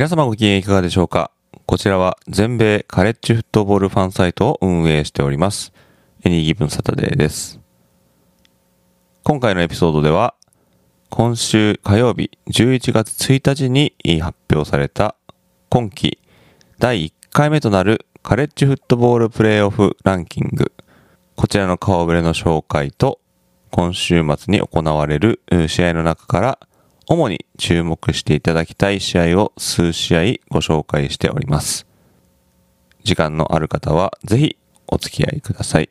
皆様ご機嫌いかがでしょうか？こちらは全米カレッジフットボールファンサイトを運営しております。エニーギブンサタデーです。今回のエピソードでは今週火曜日11月1日に発表された今季第1回目となるカレッジフットボールプレイオフランキング。こちらの顔ぶれの紹介と今週末に行われる試合の中から主に注目していただきたい試合を数試合ご紹介しております。時間のある方はぜひお付き合いください。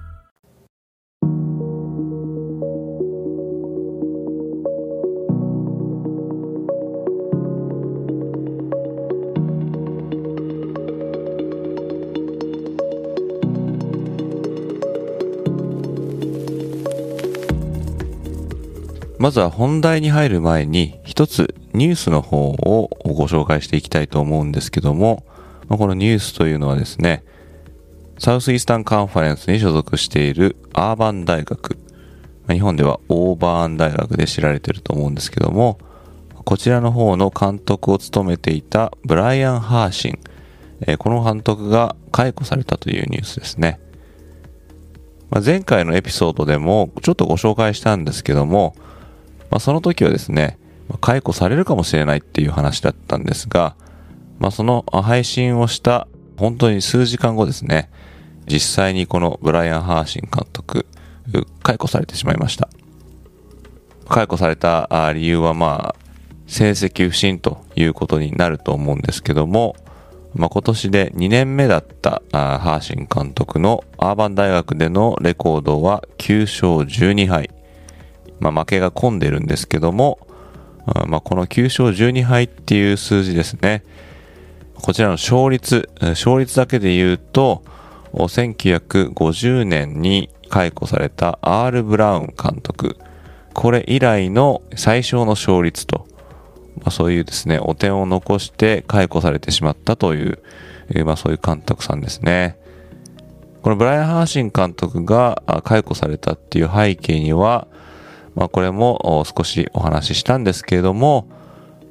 まずは本題に入る前に一つニュースの方をご紹介していきたいと思うんですけども、まこのニュースというのはですね、サウスイースタンカンファレンスに所属しているアーバン大学、日本ではオーバーン大学で知られていると思うんですけども、こちらの方の監督を務めていたブライアン・ハーシン、この監督が解雇されたというニュースですね。ま前回のエピソードでもちょっとご紹介したんですけども、まあ、その時はですね、解雇されるかもしれないっていう話だったんですが、まあ、その配信をした本当に数時間後ですね、実際にこのブライアン・ハーシン監督、解雇されてしまいました。解雇された理由はまあ、成績不振ということになると思うんですけども、まあ、今年で2年目だったハーシン監督のアーバン大学でのレコードは9勝12敗。まあ、負けが込んでるんですけども、まあ、この9勝12敗っていう数字ですね。こちらの勝率、勝率だけで言うと、1950年に解雇された R. ブラウン監督。これ以来の最小の勝率と、まあ、そういうですね、汚点を残して解雇されてしまったという、まあ、そういう監督さんですね。このブライアン・ハーシン監督が解雇されたっていう背景には、まあ、これも少しお話ししたんですけれども、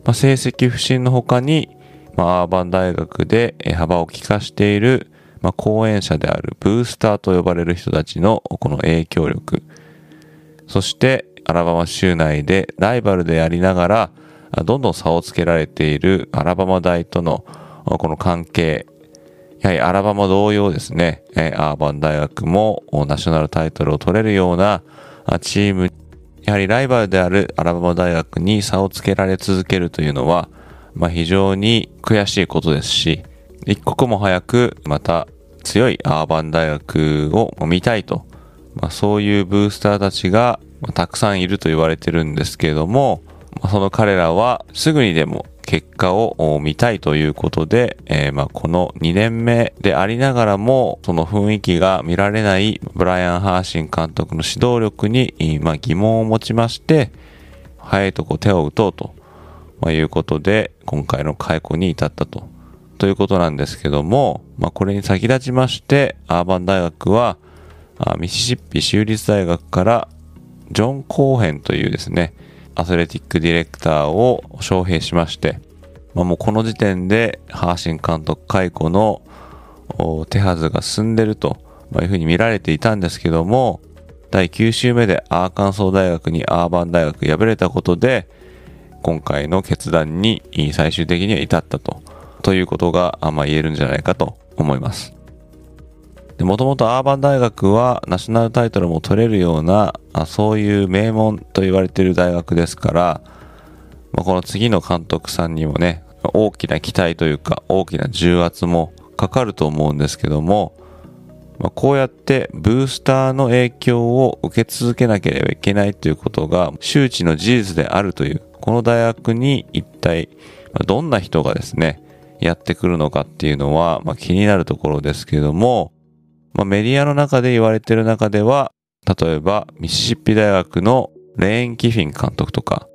まあ、成績不振の他に、まあ、アーバン大学で幅を利かしている、まあ、講演者であるブースターと呼ばれる人たちのこの影響力、そしてアラバマ州内でライバルでありながら、どんどん差をつけられているアラバマ大とのこの関係、やはりアラバマ同様ですね、アーバン大学もナショナルタイトルを取れるようなチームやはりライバルであるアラバマ大学に差をつけられ続けるというのは、まあ、非常に悔しいことですし、一刻も早くまた強いアーバン大学を見たいと、まあ、そういうブースターたちがたくさんいると言われてるんですけれども、ま、その彼らはすぐにでも結果を見たいということで、えー、まあこの2年目でありながらも、その雰囲気が見られないブライアン・ハーシン監督の指導力に、まあ、疑問を持ちまして、早いとこ手を打とうと、ま、いうことで、今回の解雇に至ったと。ということなんですけども、まあ、これに先立ちまして、アーバン大学は、ミシシッピ州立大学からジョン・コーヘンというですね、アスレティックディレクターを招聘しまして、まあ、もうこの時点でハーシン監督解雇の手はずが進んでるというふうに見られていたんですけども、第9週目でアーカンソー大学にアーバン大学敗れたことで、今回の決断に最終的には至ったと、ということが、ま、言えるんじゃないかと思います。もともとアーバン大学はナショナルタイトルも取れるような、あそういう名門と言われている大学ですから、まあ、この次の監督さんにもね、大きな期待というか大きな重圧もかかると思うんですけども、まあ、こうやってブースターの影響を受け続けなければいけないということが周知の事実であるという、この大学に一体どんな人がですね、やってくるのかっていうのは、まあ、気になるところですけども、まあ、メディアの中で言われている中では、例えばミシシッピ大学のレーン・キフィン監督とか、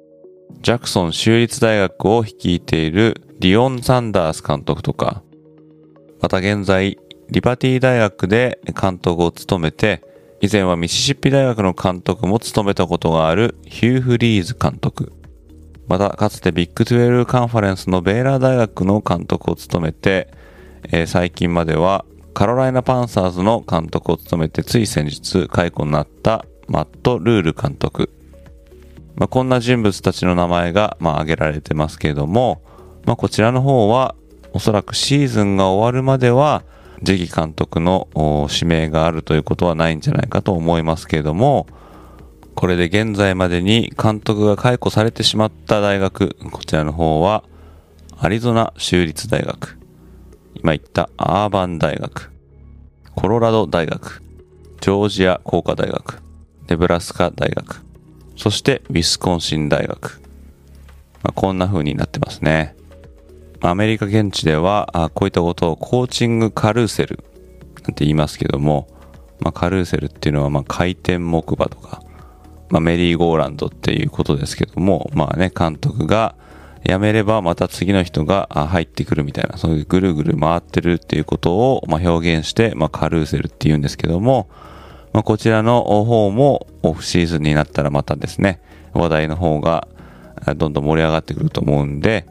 ジャクソン州立大学を率いているディオン・サンダース監督とか、また現在、リバティ大学で監督を務めて、以前はミシシッピ大学の監督も務めたことがあるヒュー・フリーズ監督。また、かつてビッグ12カンファレンスのベイラー大学の監督を務めて、えー、最近まではカロライナ・パンサーズの監督を務めてつい先日解雇になったマット・ルール監督。まあ、こんな人物たちの名前が、まあ、挙げられてますけれども、まあ、こちらの方はおそらくシーズンが終わるまでは次期監督の指名があるということはないんじゃないかと思いますけれども、これで現在までに監督が解雇されてしまった大学、こちらの方はアリゾナ州立大学、今言ったアーバン大学、コロラド大学、ジョージア工科大学、ネブラスカ大学、そしてウィスコンシン大学。まあ、こんな風になってますね。アメリカ現地では、こういったことをコーチングカルーセルなんて言いますけども、まあ、カルーセルっていうのはま回転木馬とか、まあ、メリーゴーランドっていうことですけども、まあね、監督が辞めればまた次の人が入ってくるみたいな、そういうぐるぐる回ってるっていうことをま表現して、まあ、カルーセルって言うんですけども、まあ、こちらの方もオフシーズンになったらまたですね、話題の方がどんどん盛り上がってくると思うんで、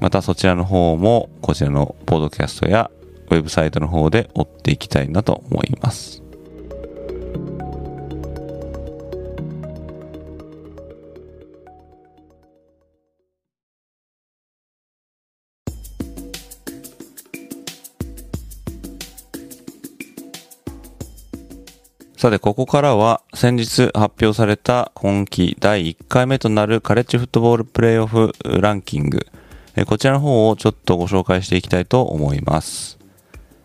またそちらの方もこちらのポッドキャストやウェブサイトの方で追っていきたいなと思います。さて、ここからは先日発表された今季第1回目となるカレッジフットボールプレイオフランキング。こちらの方をちょっとご紹介していきたいと思います。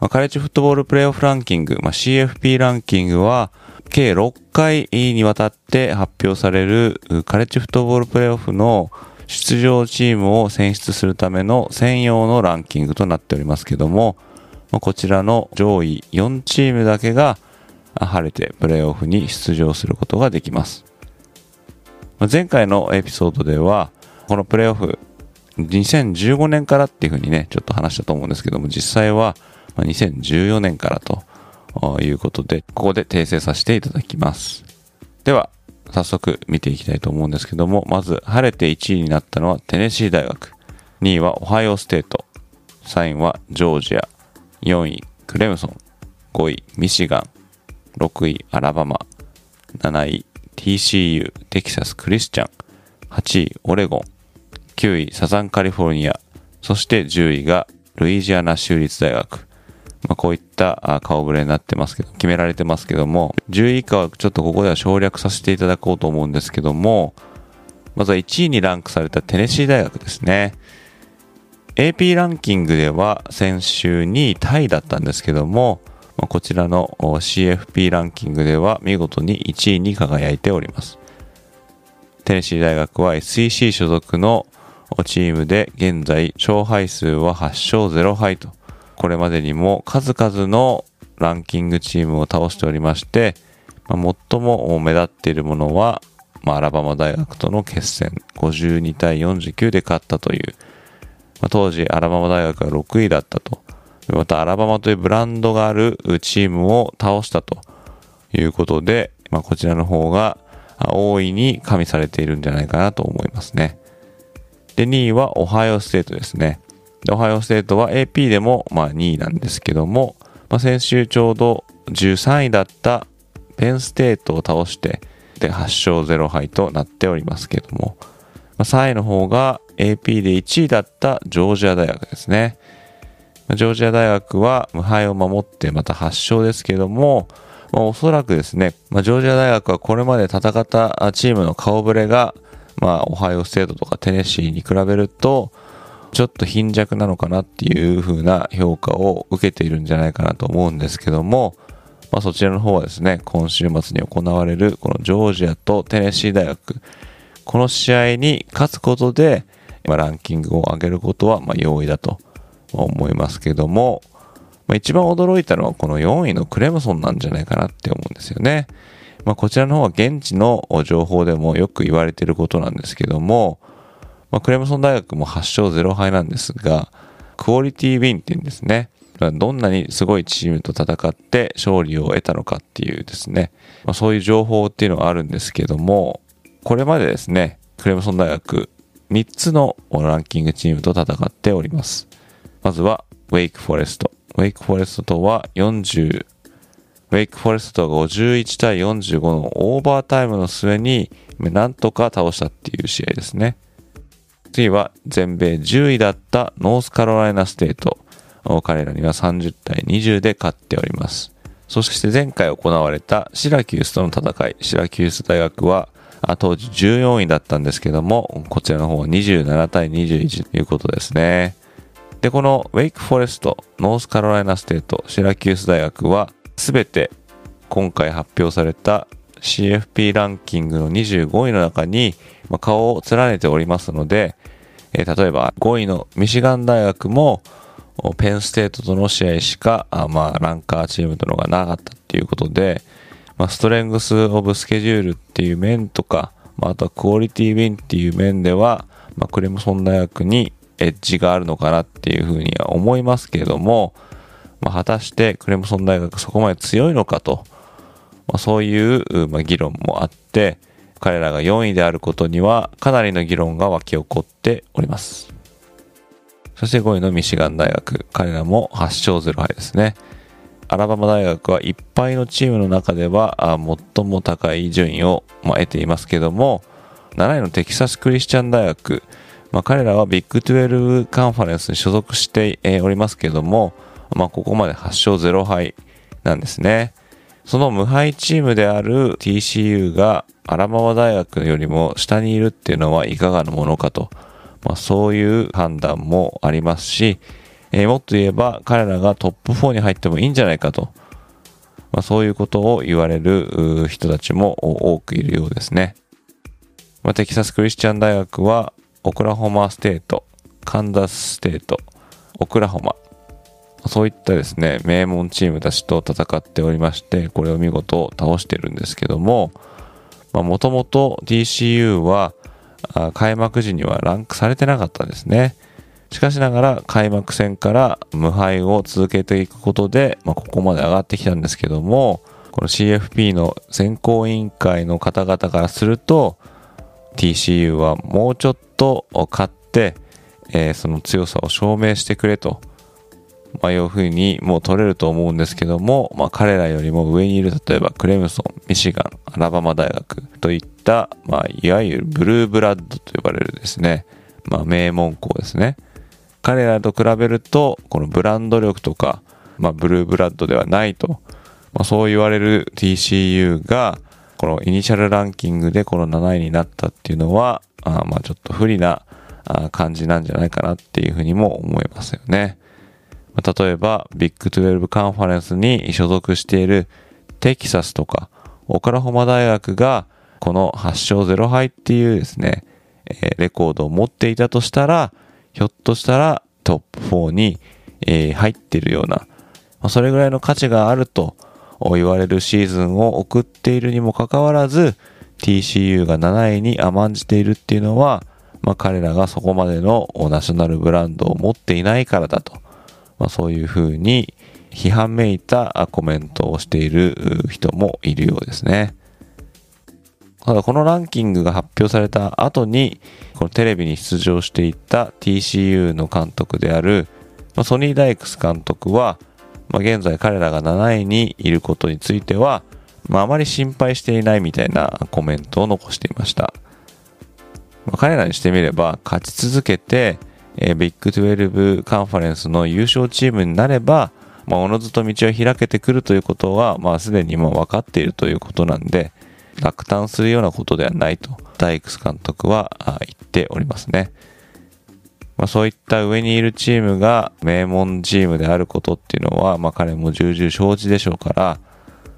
カレッジフットボールプレイオフランキング、まあ、CFP ランキングは計6回にわたって発表されるカレッジフットボールプレイオフの出場チームを選出するための専用のランキングとなっておりますけども、こちらの上位4チームだけが晴れてプレーオフに出場することができます。前回のエピソードでは、このプレーオフ、2015年からっていうふうにね、ちょっと話したと思うんですけども、実際は2014年からということで、ここで訂正させていただきます。では、早速見ていきたいと思うんですけども、まず晴れて1位になったのはテネシー大学、2位はオハイオステート、3位はジョージア、4位クレムソン、5位ミシガン、6位アラバマ、7位 TCU テキサスクリスチャン、8位オレゴン、9位サザンカリフォルニア、そして10位がルイジアナ州立大学。まあ、こういった顔ぶれになってますけど、決められてますけども、10位以下はちょっとここでは省略させていただこうと思うんですけども、まずは1位にランクされたテネシー大学ですね。AP ランキングでは先週2位タイだったんですけども、まあ、こちらの CFP ランキングでは見事に1位に輝いております。テネシー大学は SEC 所属のチームで現在勝敗数は8勝0敗と、これまでにも数々のランキングチームを倒しておりまして、まあ、最も目立っているものは、まあ、アラバマ大学との決戦52対49で勝ったという、まあ、当時アラバマ大学が6位だったとまたアラバマというブランドがあるチームを倒したということで、まあ、こちらの方が大いに加味されているんじゃないかなと思いますね。で、2位はオハイオステートですね。でオハイオステートは AP でもまあ2位なんですけども、まあ、先週ちょうど13位だったペンステートを倒して、で、8勝0敗となっておりますけども、まあ、3位の方が AP で1位だったジョージア大学ですね。ジョージア大学は無敗を守ってまた8勝ですけども、まあ、おそらくですね、まあ、ジョージア大学はこれまで戦ったチームの顔ぶれが、まあ、オハイオステートとかテネシーに比べると、ちょっと貧弱なのかなっていう風な評価を受けているんじゃないかなと思うんですけども、まあ、そちらの方はですね、今週末に行われるこのジョージアとテネシー大学、この試合に勝つことで、まあ、ランキングを上げることはま容易だと思いますけども、まあ、一番驚いたのはこの4位のクレムソンなんじゃないかなって思うんですよね。まあ、こちらの方は現地の情報でもよく言われていることなんですけども、まあ、クレムソン大学も8勝0敗なんですが、クオリティウィンっていうんですね。どんなにすごいチームと戦って勝利を得たのかっていうですね、まあ、そういう情報っていうのがあるんですけども、これまでですね、クレムソン大学3つのランキングチームと戦っております。まずは、ウェイクフォレスト。ウェイクフォレストとは40、ウェイクフォレストが51対45のオーバータイムの末になんとか倒したっていう試合ですね。次は全米10位だったノースカロライナステート。彼らには30対20で勝っております。そして前回行われたシラキュースとの戦い、シラキュース大学は当時14位だったんですけども、こちらの方は27対21ということですね。で、このウェイクフォレスト、ノースカロライナステート、シラキュース大学は全て今回発表された CFP ランキングの25位の中に顔を連ねておりますので、例えば5位のミシガン大学もペンステートとの試合しか、まあ、ランカーチームとのがなかったっていうことで、まあ、ストレングス・オブ・スケジュールっていう面とか、まあ、あとはクオリティ・ウィンっていう面では、まあ、クレムソン大学にエッジがあるのかなっていうふうには思いますけれども、まあ、果たしてクレムソン大学そこまで強いのかと、まあ、そういう、ま、議論もあって、彼らが4位であることにはかなりの議論が沸き起こっております。そして5位のミシガン大学。彼らも8勝0敗ですね。アラバマ大学はいっぱいのチームの中では最も高い順位を、ま得ていますけども、7位のテキサスクリスチャン大学。まあ、彼らはビッグ12カンファレンスに所属しておりますけども、まあ、ここまで8勝0敗なんですね。その無敗チームである TCU がアラバマ大学よりも下にいるっていうのはいかがなものかと。まあ、そういう判断もありますし、えー、もっと言えば彼らがトップ4に入ってもいいんじゃないかと、まあ、そういうことを言われる人たちも多くいるようですね。まあ、テキサスクリスチャン大学はオクラホマステート、カンザスステート、オクラホマ、そういったですね、名門チームたちと戦っておりまして、これを見事倒してるんですけども、もともと TCU は開幕時にはランクされてなかったんですね。しかしながら開幕戦から無敗を続けていくことで、まあ、ここまで上がってきたんですけども、この CFP の選考委員会の方々からすると、TCU はもうちょっと勝って、えー、その強さを証明してくれと、まあ、いうふうにもう取れると思うんですけども、まあ、彼らよりも上にいる例えばクレムソン、ミシガン、アラバマ大学といった、まあ、いわゆるブルーブラッドと呼ばれるですね、まあ、名門校ですね。彼らと比べると、このブランド力とか、まあ、ブルーブラッドではないと、まあ、そう言われる TCU が、このイニシャルランキングでこの7位になったっていうのは、あまあちょっと不利な感じなんじゃないかなっていうふうにも思いますよね。例えば、ビッグ12カンファレンスに所属しているテキサスとか、オカラホマ大学が、この8勝0敗っていうですね、えレコードを持っていたとしたら、ひょっとしたらトップ4に、え入ってるような、まそれぐらいの価値があると言われるシーズンを送っているにもかかわらず、TCU が7位に甘んじているっていうのは、まあ、彼らがそこまでのナショナルブランドを持っていないからだと。まあ、そういうふうに批判めいたコメントをしている人もいるようですね。ただこのランキングが発表された後に、このテレビに出場していた TCU の監督である、ま、ソニー・ダイクス監督は、まあ、現在彼らが7位にいることについては、まあ、あまり心配していないみたいなコメントを残していました。まあ彼らにしてみれば勝ち続けて、えービッグ12カンファレンスの優勝チームになれば、まあ、おのずと道を開けてくるということは、まあ、すでにもう分かっているということなんで、落胆するようなことではないと、ダイクス監督は言っておりますね。まあ、そういった上にいるチームが名門チームであることっていうのは、まあ、彼も重々承知でしょうから、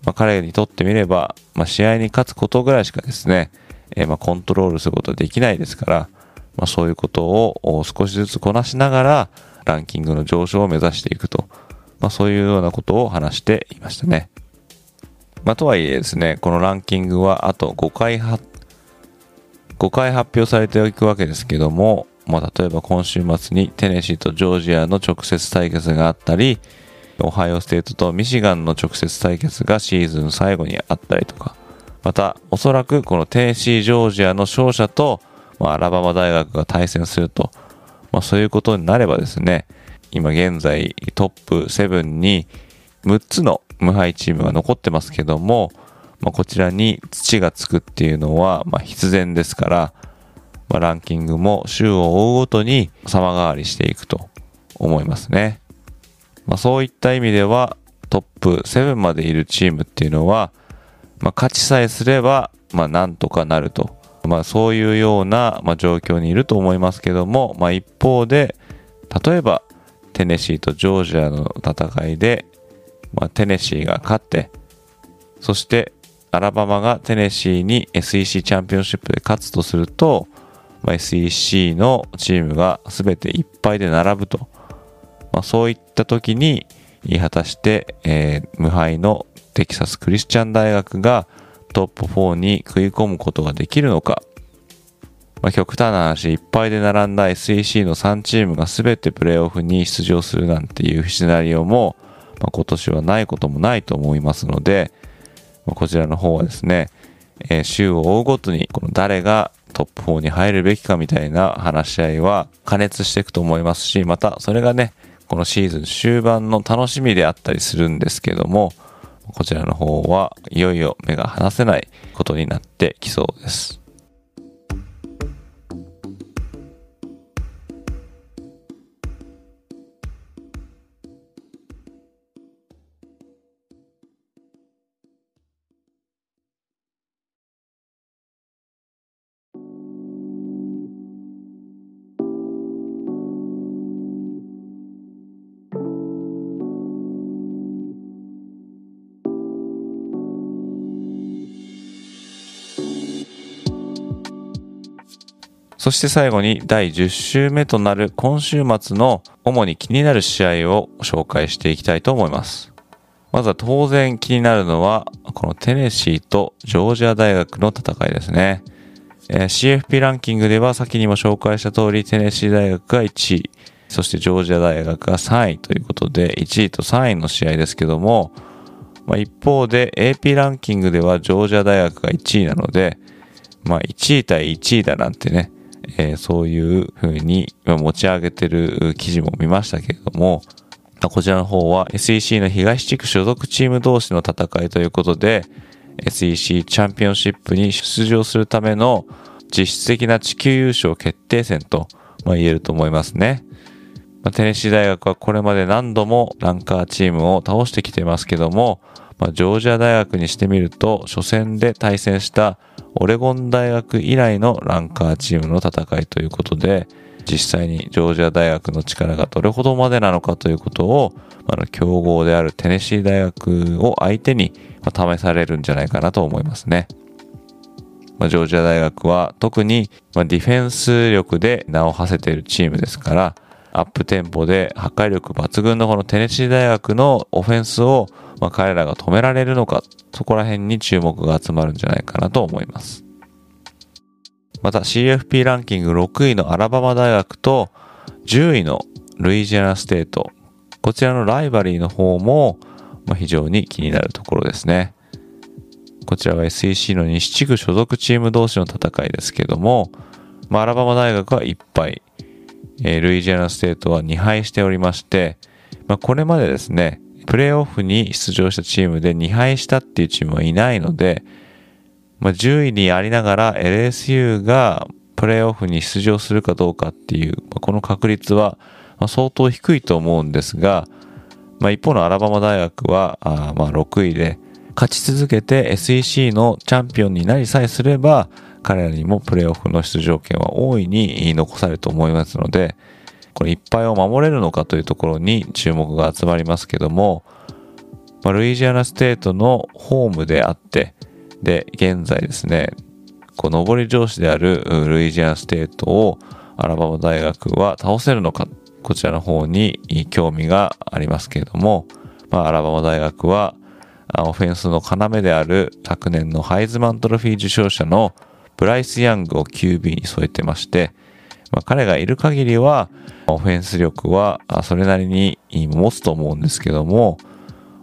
まあ、彼にとってみれば、まあ、試合に勝つことぐらいしかですね、えーまあコントロールすることはできないですから、まあ、そういうことを少しずつこなしながら、ランキングの上昇を目指していくと、まあ、そういうようなことを話していましたね。まあ、とはいえですね、このランキングはあと5回は、5回発表されていくわけですけども、まあ、例えば今週末にテネシーとジョージアの直接対決があったり、オハイオステートとミシガンの直接対決がシーズン最後にあったりとか、また、おそらくこのテネシー・ジョージアの勝者と、まあ、アラバマ大学が対戦すると、まあ、そういうことになればですね、今現在トップ7に6つの無敗チームが残ってますけども、まあ、こちらに土がつくっていうのは、ま、必然ですから、まあ、ランキングも週を追うごとに様変わりしていくと思いますね。まあ、そういった意味ではトップ7までいるチームっていうのは、まあ、勝ちさえすれば、まあ、なんとかなると。まあ、そういうような、まあ、状況にいると思いますけども、まあ、一方で、例えば、テネシーとジョージアの戦いで、まあ、テネシーが勝って、そして、アラバマがテネシーに SEC チャンピオンシップで勝つとすると、まあ、SEC のチームが全ていっぱいで並ぶと。まあ、そういった時に、果たして、えー無敗のテキサスクリスチャン大学がトップ4に食い込むことができるのか。まあ、極端な話、いっぱいで並んだ SEC の3チームが全てプレーオフに出場するなんていうシナリオも、まあ、今年はないこともないと思いますので、まあ、こちらの方はですね、えー週を追うごとにこの誰がトップ4に入るべきかみたいな話し合いは加熱していくと思いますし、またそれがね、このシーズン終盤の楽しみであったりするんですけども、こちらの方はいよいよ目が離せないことになってきそうです。そして最後に第10週目となる今週末の主に気になる試合を紹介していきたいと思います。まずは当然気になるのは、このテネシーとジョージア大学の戦いですね。えー CFP ランキングでは先にも紹介した通りテネシー大学が1位、そしてジョージア大学が3位ということで、1位と3位の試合ですけども、まあ、一方で AP ランキングではジョージア大学が1位なので、まあ、1位対1位だなんてね、えーそういう風に持ち上げてる記事も見ましたけれども、こちらの方は SEC の東地区所属チーム同士の戦いということで、SEC チャンピオンシップに出場するための実質的な地球優勝決定戦と、ま、言えると思いますね。まテネシー大学はこれまで何度もランカーチームを倒してきてますけども、ま、ジョージア大学にしてみると、初戦で対戦したオレゴン大学以来のランカーチームの戦いということで、実際にジョージア大学の力がどれほどまでなのかということを、あの、強豪であるテネシー大学を相手に、ま試されるんじゃないかなと思いますね。ま、ジョージア大学は特に、ま、ディフェンス力で名を馳せているチームですから、アップテンポで破壊力抜群のこのテネシー大学のオフェンスを、まあ、彼らが止められるのか、そこら辺に注目が集まるんじゃないかなと思います。また CFP ランキング6位のアラバマ大学と10位のルイジアナステート、こちらの rivalry の方も、まあ、非常に気になるところですね。こちらは SEC の西地区所属チーム同士の戦いですけども、まあ、アラバマ大学は1敗、えールイジアナステートは2敗しておりまして、まあ、これまでですね、プレーオフに出場したチームで2敗したっていうチームはいないので、まあ、10位にありながら LSU がプレーオフに出場するかどうかっていう、まあこの確率は相当低いと思うんですが、まあ、一方のアラバマ大学はあまあ6位で勝ち続けて SEC のチャンピオンになりさえすれば彼らにもプレーオフの出場権は大いに残されると思いますのでこれいっぱいを守れるのかというところに注目が集まりますけども、まあ、ルイジアナステートのホームであってで現在ですねこう上り調子であるルイジアナステートをアラバマ大学は倒せるのかこちらの方に興味がありますけれども、まあ、アラバマ大学はオフェンスの要である昨年のハイズマントロフィー受賞者のブライス・ヤングを QB に添えてまして、まあ、彼がいる限りはオフェンス力はそれなりに持つと思うんですけども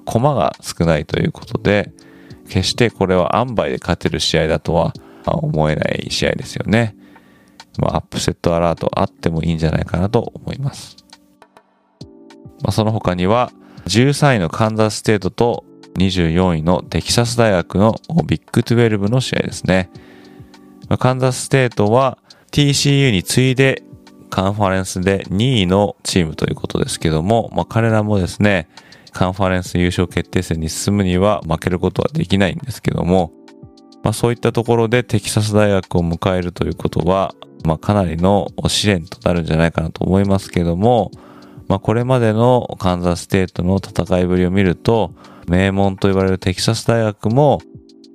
駒が少ないということで決してこれは塩梅で勝てる試合だとは思えない試合ですよね。ま、アップセットアラートあってもいいんじゃないかなと思います。まあ、その他には13位のカンザスステートと24位のテキサス大学のビッグ12の試合ですね。カンザスステートは TCU に次いでカンファレンスで2位のチームということですけども、まあ、彼らもですね、カンファレンス優勝決定戦に進むには負けることはできないんですけども、まあ、そういったところでテキサス大学を迎えるということは、まあ、かなりの試練となるんじゃないかなと思いますけども、まあ、これまでのカンザスステートの戦いぶりを見ると、名門と言われるテキサス大学も、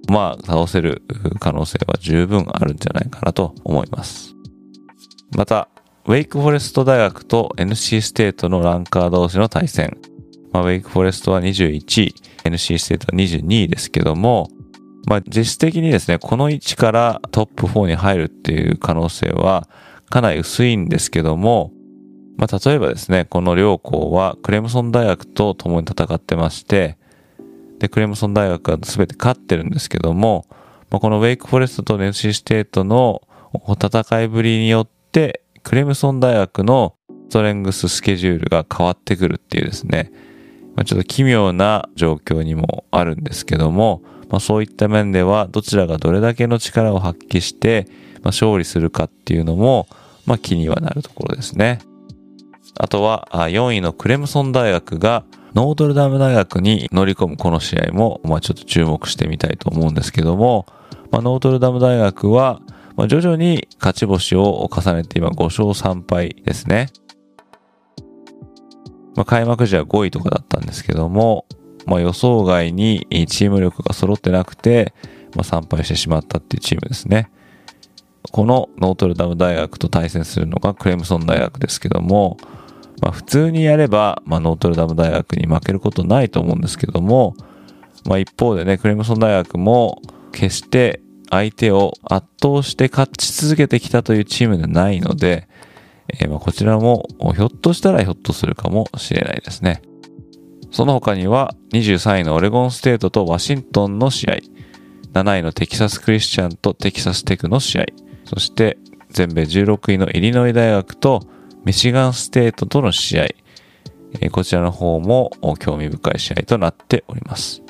まあ、倒せる可能性は十分あるんじゃないかなと思います。また、ウェイクフォレスト大学と NC ステートのランカー同士の対戦。まあ、ウェイクフォレストは21位、NC ステートは22位ですけども、まあ、実質的にですね、この位置からトップ4に入るっていう可能性はかなり薄いんですけども、まあ、例えばですね、この両校はクレムソン大学と共に戦ってまして、で、クレムソン大学は全て勝ってるんですけども、まあ、このウェイクフォレストと NC ステートの戦いぶりによって、クレムソン大学のストレングススケジュールが変わってくるっていうですね、まあ、ちょっと奇妙な状況にもあるんですけども、まあ、そういった面ではどちらがどれだけの力を発揮して、まあ、勝利するかっていうのも、まあ、気にはなるところですね。あとは4位のクレムソン大学がノートルダム大学に乗り込むこの試合も、まあ、ちょっと注目してみたいと思うんですけども、まあ、ノートルダム大学は、まあ、徐々に勝ち星を重ねて今5勝3敗ですね。まあ、開幕時は5位とかだったんですけども、まあ、予想外にチーム力が揃ってなくて、まあ、参拝してしまったっていうチームですね。このノートルダム大学と対戦するのがクレムソン大学ですけども、まあ、普通にやれば、まあ、ノートルダム大学に負けることないと思うんですけども、まあ、一方でね、クレムソン大学も決して相手を圧倒して勝ち続けてきたというチームではないので、えーまこちらもひょっとしたらひょっとするかもしれないですね。その他には23位のオレゴンステートとワシントンの試合、7位のテキサスクリスチャンとテキサステクの試合、そして全米16位のイリノイ大学とミシガンステートとの試合、えこちらの方も興味深い試合となっております。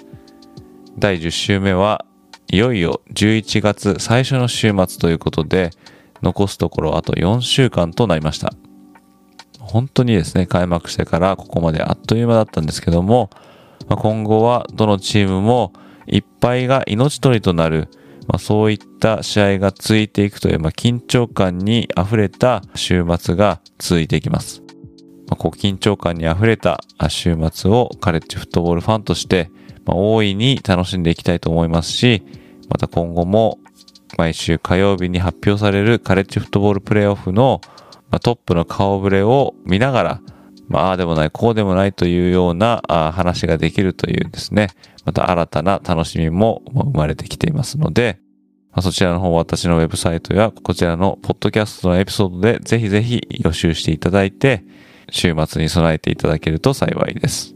第10週目はいよいよ11月最初の週末ということで、残すところあと4週間となりました。本当にですね、開幕してからここまであっという間だったんですけども、まあ、今後はどのチームもいっぱいが命取りとなる、まあ、そういった試合が続いていくという、まあ、緊張感に溢れた週末が続いていきます。まあ、こう緊張感に溢れた週末をカレッジフットボールファンとして、まあ、大いに楽しんでいきたいと思いますし、また今後も毎週火曜日に発表されるカレッジフットボールプレーオフの、トップの顔ぶれを見ながら、まあ、あでもない、こうでもないというような話ができるというですね、また新たな楽しみも生まれてきていますので、そちらの方私のウェブサイトやこちらのポッドキャストのエピソードでぜひぜひ予習していただいて、週末に備えていただけると幸いです。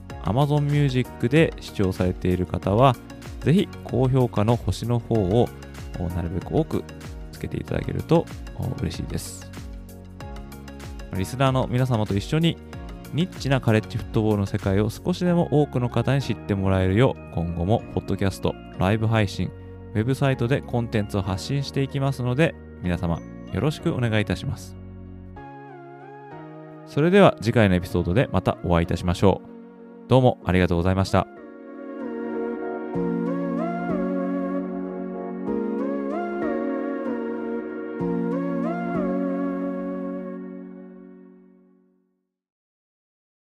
Amazon Music で視聴されている方は、ぜひ高評価の星の方をなるべく多くつけていただけると嬉しいです。リスナーの皆様と一緒にニッチなカレッジフットボールの世界を少しでも多くの方に知ってもらえるよう、今後もポッドキャスト、ライブ配信、ウェブサイトでコンテンツを発信していきますので、皆様よろしくお願いいたします。それでは次回のエピソードでまたお会いいたしましょう。どうもありがとうございました。